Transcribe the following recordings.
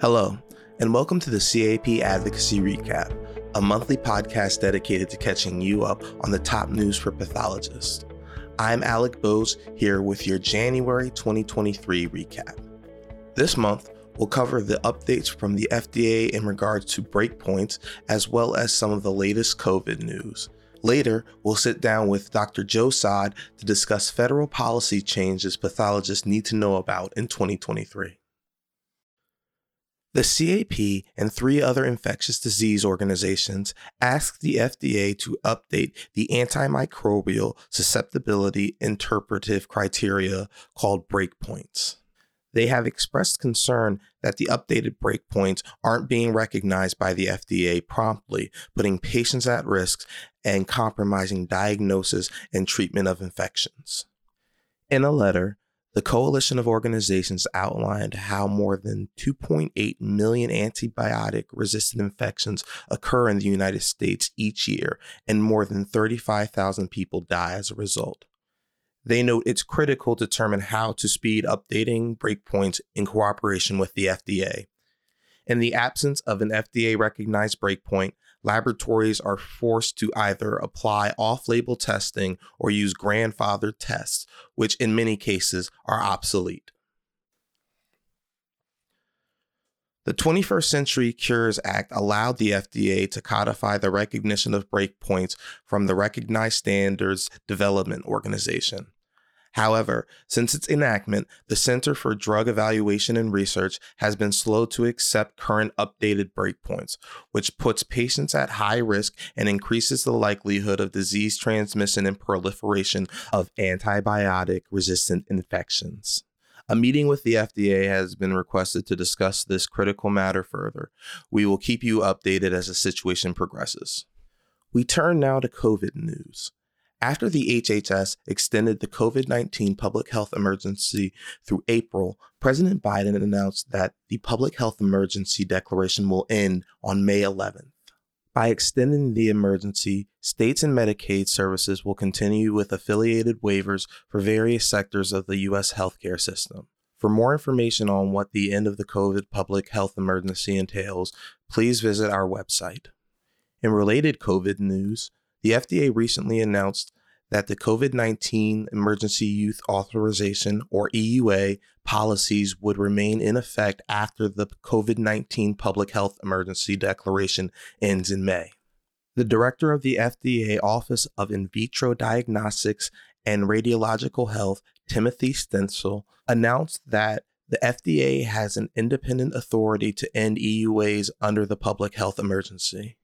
Hello, and welcome to the CAP Advocacy Recap, a monthly podcast dedicated to catching you up on the top news for pathologists. I'm Alec Bose here with your January 2023 recap. This month, we'll cover the updates from the FDA in regards to breakpoints, as well as some of the latest COVID news. Later, we'll sit down with Dr. Joe Saad to discuss federal policy changes pathologists need to know about in 2023. The CAP and three other infectious disease organizations asked the FDA to update the antimicrobial susceptibility interpretive criteria called breakpoints. They have expressed concern that the updated breakpoints aren't being recognized by the FDA promptly, putting patients at risk and compromising diagnosis and treatment of infections. In a letter, the coalition of organizations outlined how more than 2.8 million antibiotic resistant infections occur in the United States each year, and more than 35,000 people die as a result. They note it's critical to determine how to speed updating breakpoints in cooperation with the FDA. In the absence of an FDA recognized breakpoint, laboratories are forced to either apply off label testing or use grandfathered tests, which in many cases are obsolete. The 21st Century Cures Act allowed the FDA to codify the recognition of breakpoints from the Recognized Standards Development Organization. However, since its enactment, the Center for Drug Evaluation and Research has been slow to accept current updated breakpoints, which puts patients at high risk and increases the likelihood of disease transmission and proliferation of antibiotic resistant infections. A meeting with the FDA has been requested to discuss this critical matter further. We will keep you updated as the situation progresses. We turn now to COVID news. After the HHS extended the COVID 19 public health emergency through April, President Biden announced that the public health emergency declaration will end on May 11th. By extending the emergency, states and Medicaid services will continue with affiliated waivers for various sectors of the U.S. healthcare system. For more information on what the end of the COVID public health emergency entails, please visit our website. In related COVID news, the FDA recently announced that the COVID 19 Emergency Use Authorization, or EUA, policies would remain in effect after the COVID 19 Public Health Emergency Declaration ends in May. The director of the FDA Office of In Vitro Diagnostics and Radiological Health, Timothy Stenzel, announced that the FDA has an independent authority to end EUAs under the public health emergency.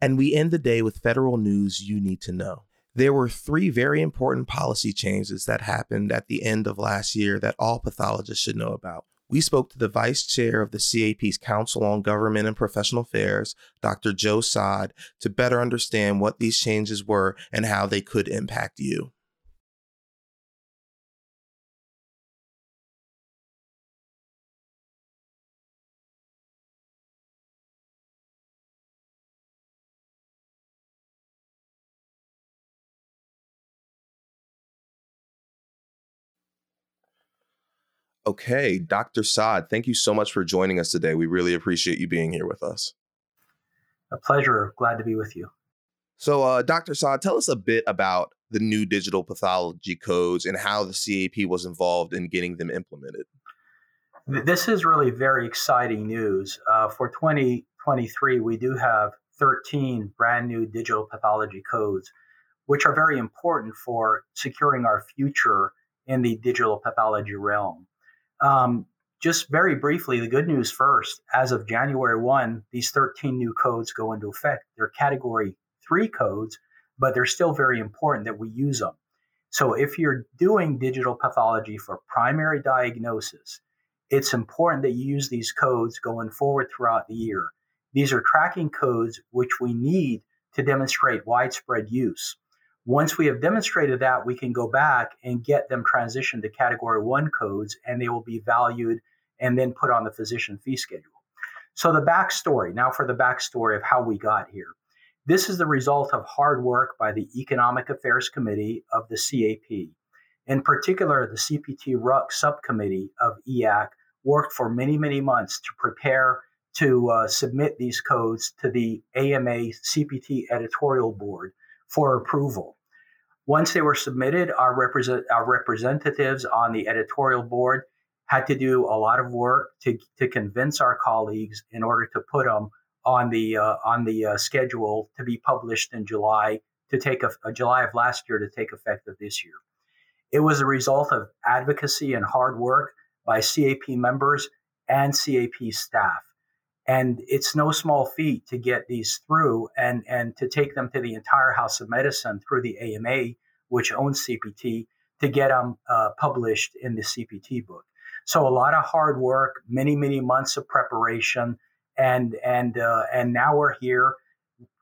And we end the day with federal news you need to know. There were three very important policy changes that happened at the end of last year that all pathologists should know about. We spoke to the vice chair of the CAP's Council on Government and Professional Affairs, Dr. Joe Saad, to better understand what these changes were and how they could impact you. Okay, Dr. Saad, thank you so much for joining us today. We really appreciate you being here with us. A pleasure. Glad to be with you. So, uh, Dr. Saad, tell us a bit about the new digital pathology codes and how the CAP was involved in getting them implemented. This is really very exciting news. Uh, for 2023, we do have 13 brand new digital pathology codes, which are very important for securing our future in the digital pathology realm. Um, just very briefly, the good news first as of January 1, these 13 new codes go into effect. They're category three codes, but they're still very important that we use them. So if you're doing digital pathology for primary diagnosis, it's important that you use these codes going forward throughout the year. These are tracking codes which we need to demonstrate widespread use. Once we have demonstrated that, we can go back and get them transitioned to category one codes and they will be valued and then put on the physician fee schedule. So, the backstory now for the backstory of how we got here. This is the result of hard work by the Economic Affairs Committee of the CAP, in particular, the CPT RUC subcommittee of EAC, worked for many, many months to prepare to uh, submit these codes to the AMA CPT editorial board for approval. Once they were submitted, our, represent, our representatives on the editorial board had to do a lot of work to, to convince our colleagues in order to put them on the uh, on the uh, schedule to be published in July to take a, a, July of last year to take effect of this year. It was a result of advocacy and hard work by CAP members and CAP staff. And it's no small feat to get these through and, and to take them to the entire House of Medicine through the AMA, which owns CPT, to get them uh, published in the CPT book. So a lot of hard work, many, many months of preparation, and and uh, and now we're here,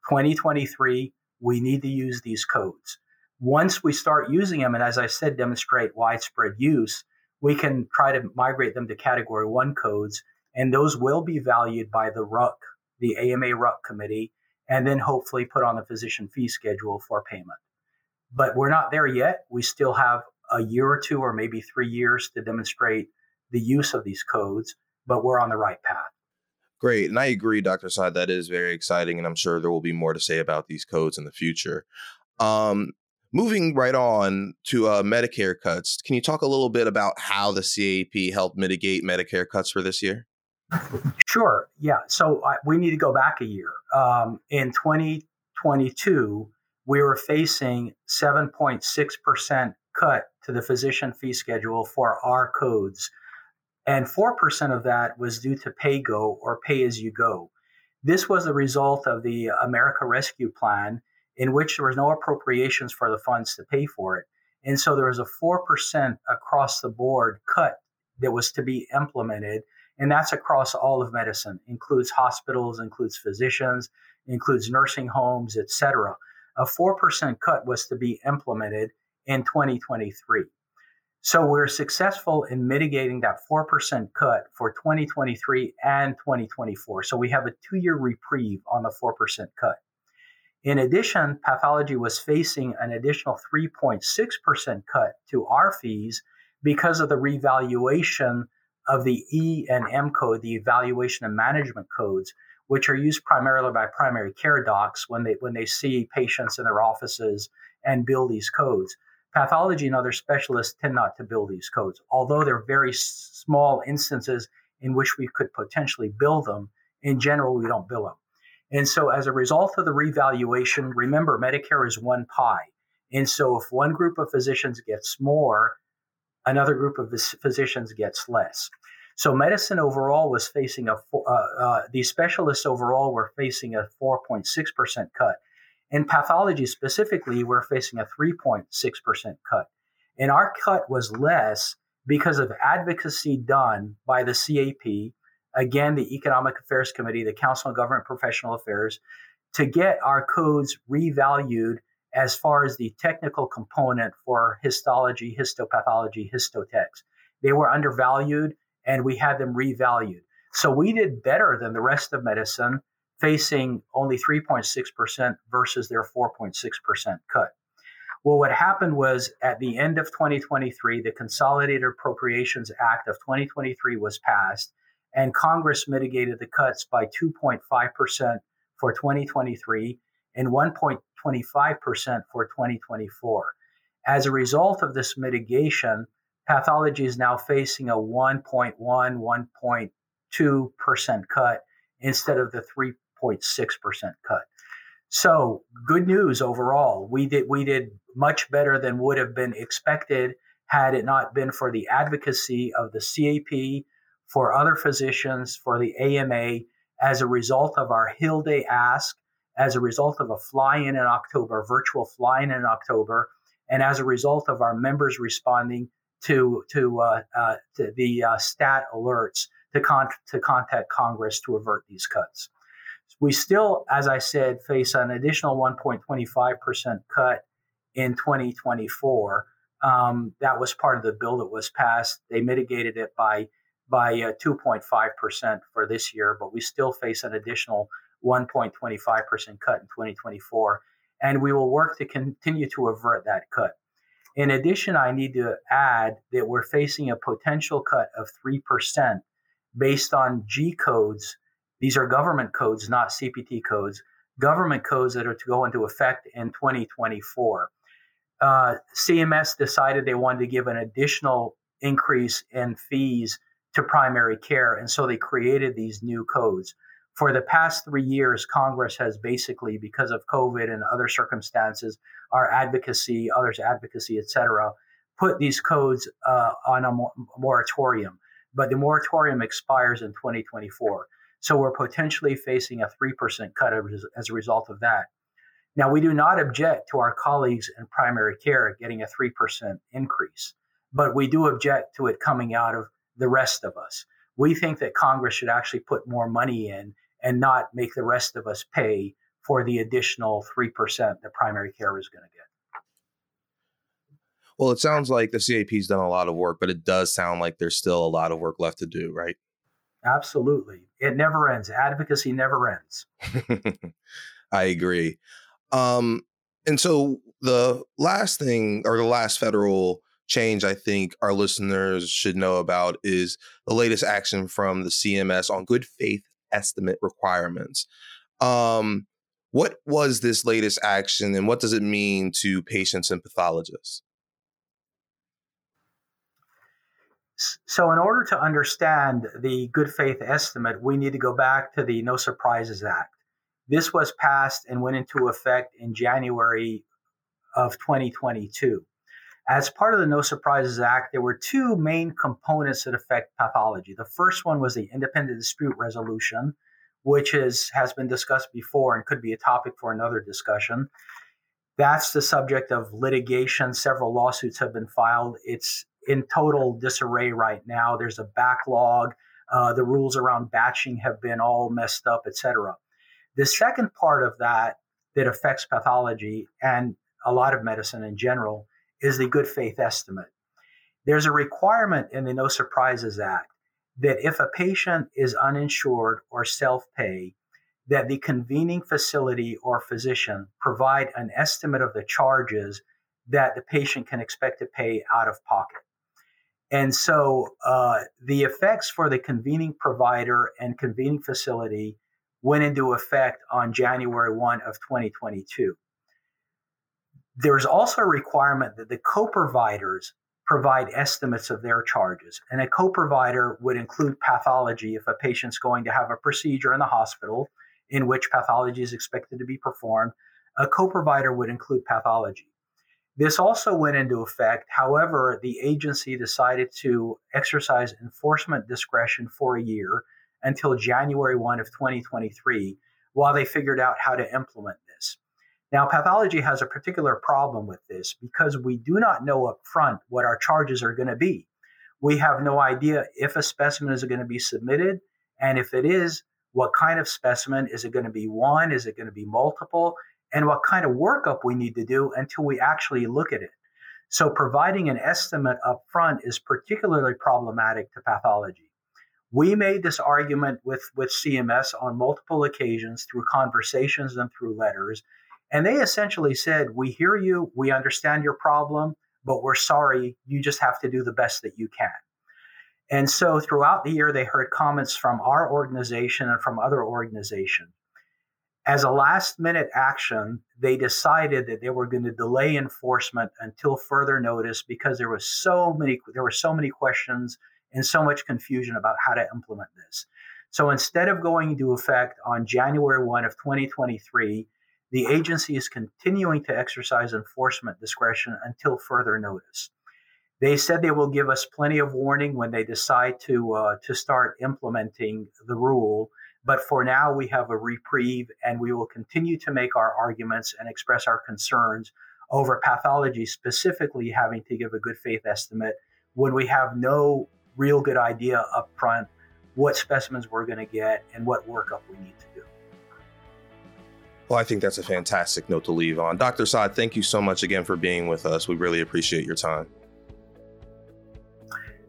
2023. We need to use these codes. Once we start using them, and as I said, demonstrate widespread use, we can try to migrate them to Category One codes and those will be valued by the RUC, the AMA RUC committee, and then hopefully put on the physician fee schedule for payment. But we're not there yet. We still have a year or two, or maybe three years to demonstrate the use of these codes, but we're on the right path. Great. And I agree, Dr. Saad, that is very exciting. And I'm sure there will be more to say about these codes in the future. Um, moving right on to uh, Medicare cuts, can you talk a little bit about how the CAP helped mitigate Medicare cuts for this year? Sure. Yeah. So I, we need to go back a year. Um, in 2022, we were facing 7.6% cut to the physician fee schedule for our codes. And 4% of that was due to pay go or pay as you go. This was the result of the America Rescue Plan, in which there was no appropriations for the funds to pay for it. And so there was a 4% across the board cut that was to be implemented and that's across all of medicine. Includes hospitals includes physicians includes nursing homes etc a 4% cut was to be implemented in 2023 so we're successful in mitigating that 4% cut for 2023 and 2024 so we have a two-year reprieve on the 4% cut. In addition pathology was facing an additional 3.6% cut to our fees because of the revaluation of the E and M code, the evaluation and management codes, which are used primarily by primary care docs when they when they see patients in their offices and build these codes. Pathology and other specialists tend not to build these codes, although there are very small instances in which we could potentially build them. In general, we don't bill them. And so, as a result of the revaluation, remember Medicare is one pie. And so, if one group of physicians gets more, another group of physicians gets less. So medicine overall was facing a, uh, uh, these specialists overall were facing a 4.6% cut. In pathology specifically, we're facing a 3.6% cut. And our cut was less because of advocacy done by the CAP, again, the Economic Affairs Committee, the Council on Government Professional Affairs, to get our codes revalued as far as the technical component for histology, histopathology, histotext. They were undervalued and we had them revalued. So we did better than the rest of medicine, facing only 3.6% versus their 4.6% cut. Well, what happened was at the end of 2023, the Consolidated Appropriations Act of 2023 was passed, and Congress mitigated the cuts by 2.5% for 2023 and 1.25% for 2024. As a result of this mitigation, pathology is now facing a 1.1, 1.2% cut instead of the 3.6% cut. So, good news overall. We did we did much better than would have been expected had it not been for the advocacy of the CAP, for other physicians, for the AMA as a result of our Hill Day ask as a result of a fly in in October, virtual fly in in October, and as a result of our members responding to to, uh, uh, to the uh, stat alerts to, con- to contact Congress to avert these cuts. We still, as I said, face an additional 1.25% cut in 2024. Um, that was part of the bill that was passed. They mitigated it by by 2.5% uh, for this year, but we still face an additional 1.25% cut in 2024. And we will work to continue to avert that cut. In addition, I need to add that we're facing a potential cut of 3% based on G codes. These are government codes, not CPT codes, government codes that are to go into effect in 2024. Uh, CMS decided they wanted to give an additional increase in fees to primary care, and so they created these new codes. For the past three years, Congress has basically, because of COVID and other circumstances, our advocacy, others' advocacy, et cetera, put these codes uh, on a moratorium. But the moratorium expires in 2024. So we're potentially facing a 3% cut as a result of that. Now, we do not object to our colleagues in primary care getting a 3% increase, but we do object to it coming out of the rest of us. We think that Congress should actually put more money in and not make the rest of us pay for the additional 3% that primary care is going to get. Well, it sounds like the CAP's done a lot of work, but it does sound like there's still a lot of work left to do, right? Absolutely. It never ends. Advocacy never ends. I agree. Um, and so the last thing or the last federal change I think our listeners should know about is the latest action from the CMS on good faith estimate requirements. Um, what was this latest action and what does it mean to patients and pathologists? So, in order to understand the good faith estimate, we need to go back to the No Surprises Act. This was passed and went into effect in January of 2022. As part of the No Surprises Act, there were two main components that affect pathology. The first one was the independent dispute resolution, which is, has been discussed before and could be a topic for another discussion. That's the subject of litigation. Several lawsuits have been filed. It's in total disarray right now. There's a backlog. Uh, the rules around batching have been all messed up, etc. The second part of that that affects pathology and a lot of medicine in general is the good faith estimate. There's a requirement in the No Surprises Act that if a patient is uninsured or self pay, that the convening facility or physician provide an estimate of the charges that the patient can expect to pay out of pocket. And so uh, the effects for the convening provider and convening facility went into effect on January 1 of 2022. There's also a requirement that the co-providers provide estimates of their charges. And a co-provider would include pathology if a patient's going to have a procedure in the hospital in which pathology is expected to be performed. A co-provider would include pathology. This also went into effect. However, the agency decided to exercise enforcement discretion for a year until January 1 of 2023 while they figured out how to implement. Now, pathology has a particular problem with this because we do not know up front what our charges are going to be. We have no idea if a specimen is going to be submitted, and if it is, what kind of specimen is it going to be one? Is it going to be multiple? And what kind of workup we need to do until we actually look at it. So, providing an estimate up front is particularly problematic to pathology. We made this argument with, with CMS on multiple occasions through conversations and through letters and they essentially said, We hear you, we understand your problem, but we're sorry, you just have to do the best that you can. And so throughout the year, they heard comments from our organization and from other organizations. As a last minute action, they decided that they were going to delay enforcement until further notice because there was so many there were so many questions and so much confusion about how to implement this. So instead of going into effect on January 1 of 2023, the agency is continuing to exercise enforcement discretion until further notice. They said they will give us plenty of warning when they decide to uh, to start implementing the rule. But for now, we have a reprieve, and we will continue to make our arguments and express our concerns over pathology, specifically having to give a good faith estimate when we have no real good idea up front what specimens we're going to get and what workup we need to do. Well, I think that's a fantastic note to leave on. Dr. Saad, thank you so much again for being with us. We really appreciate your time.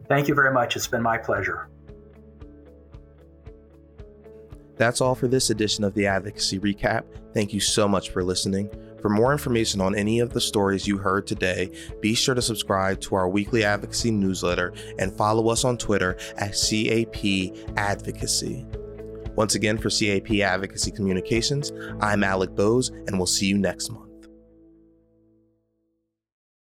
Thank you very much. It's been my pleasure. That's all for this edition of the Advocacy Recap. Thank you so much for listening. For more information on any of the stories you heard today, be sure to subscribe to our weekly advocacy newsletter and follow us on Twitter at CAP Advocacy. Once again, for CAP Advocacy Communications, I'm Alec Bose, and we'll see you next month.